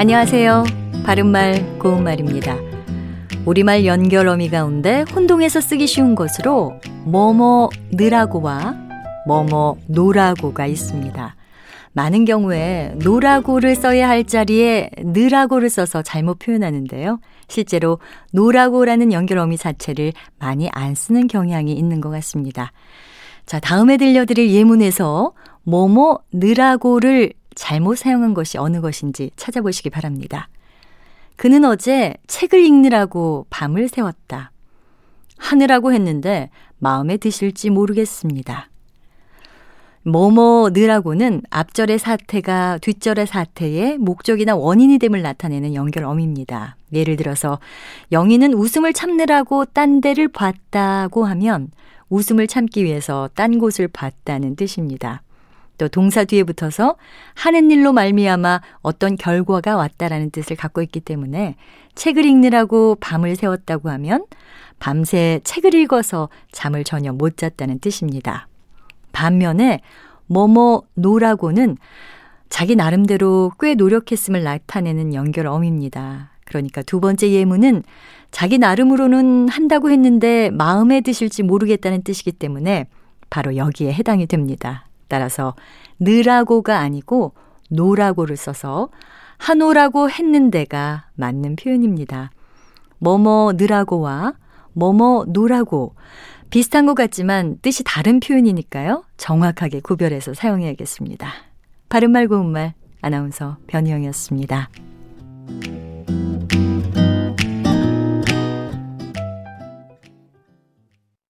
안녕하세요. 바른말 고운말입니다. 우리말 연결 어미 가운데 혼동해서 쓰기 쉬운 것으로 뭐뭐 느라고와 뭐뭐 노라고가 있습니다. 많은 경우에 노라고를 써야 할 자리에 느라고를 써서 잘못 표현하는데요. 실제로 노라고라는 연결 어미 자체를 많이 안 쓰는 경향이 있는 것 같습니다. 자, 다음에 들려드릴 예문에서 뭐뭐 느라고를 잘못 사용한 것이 어느 것인지 찾아보시기 바랍니다. 그는 어제 책을 읽느라고 밤을 새웠다. 하느라고 했는데 마음에 드실지 모르겠습니다. 뭐뭐 느라고는 앞절의 사태가 뒷절의 사태의 목적이나 원인이 됨을 나타내는 연결어입니다. 예를 들어서 영희는 웃음을 참느라고 딴 데를 봤다고 하면 웃음을 참기 위해서 딴 곳을 봤다는 뜻입니다. 또 동사 뒤에 붙어서 하는 일로 말미암아 어떤 결과가 왔다라는 뜻을 갖고 있기 때문에 책을 읽느라고 밤을 새웠다고 하면 밤새 책을 읽어서 잠을 전혀 못 잤다는 뜻입니다. 반면에 뭐뭐 노라고는 자기 나름대로 꽤 노력했음을 나타내는 연결어입니다. 그러니까 두 번째 예문은 자기 나름으로는 한다고 했는데 마음에 드실지 모르겠다는 뜻이기 때문에 바로 여기에 해당이 됩니다. 따라서 느라고가 아니고 노라고를 써서 하노라고 했는데가 맞는 표현입니다. 뭐뭐 느라고와 뭐뭐 노라고 비슷한 것 같지만 뜻이 다른 표현이니까요. 정확하게 구별해서 사용해야겠습니다. 바른말 고운말 아나운서 변희영이었습니다.